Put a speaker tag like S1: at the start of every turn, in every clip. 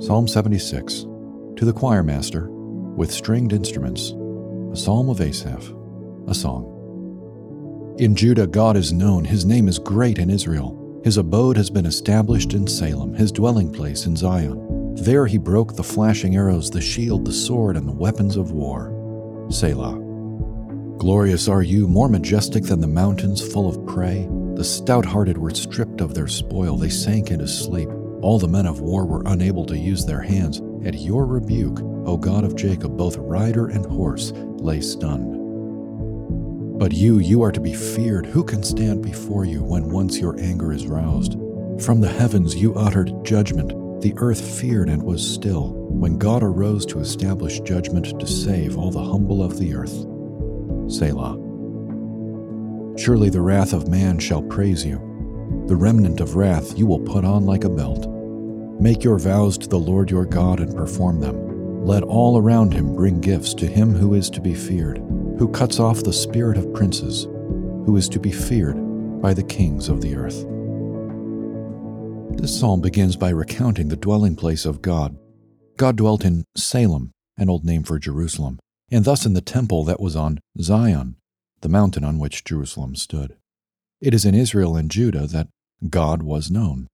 S1: Psalm 76 To the choir master, with stringed instruments, a psalm of Asaph, a song. In Judah, God is known, his name is great in Israel. His abode has been established in Salem, his dwelling place in Zion. There he broke the flashing arrows, the shield, the sword, and the weapons of war. Selah. Glorious are you, more majestic than the mountains full of prey. The stout hearted were stripped of their spoil, they sank into sleep. All the men of war were unable to use their hands. At your rebuke, O God of Jacob, both rider and horse lay stunned. But you, you are to be feared. Who can stand before you when once your anger is roused? From the heavens you uttered judgment. The earth feared and was still, when God arose to establish judgment to save all the humble of the earth. Selah. Surely the wrath of man shall praise you the remnant of wrath you will put on like a belt. Make your vows to the Lord your God and perform them. Let all around him bring gifts to him who is to be feared, who cuts off the spirit of princes, who is to be feared by the kings of the earth. This psalm begins by recounting the dwelling place of God. God dwelt in Salem, an old name for Jerusalem, and thus in the temple that was on Zion, the mountain on which Jerusalem stood. It is in Israel and Judah that God was known.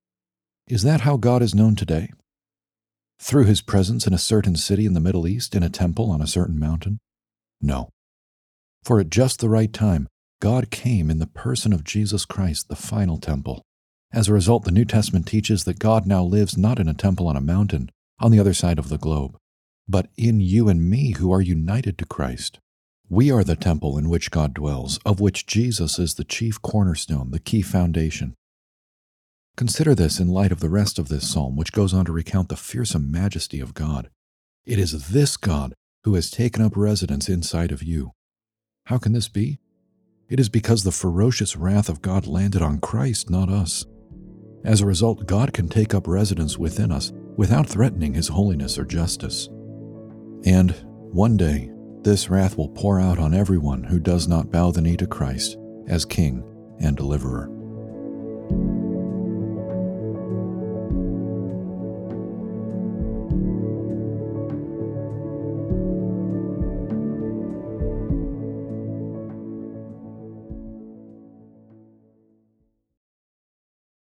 S1: Is that how God is known today? Through his presence in a certain city in the Middle East, in a temple on a certain mountain? No. For at just the right time, God came in the person of Jesus Christ, the final temple. As a result, the New Testament teaches that God now lives not in a temple on a mountain on the other side of the globe, but in you and me who are united to Christ. We are the temple in which God dwells, of which Jesus is the chief cornerstone, the key foundation. Consider this in light of the rest of this psalm, which goes on to recount the fearsome majesty of God. It is this God who has taken up residence inside of you. How can this be? It is because the ferocious wrath of God landed on Christ, not us. As a result, God can take up residence within us without threatening his holiness or justice. And one day, this wrath will pour out on everyone who does not bow the knee to Christ as King and Deliverer.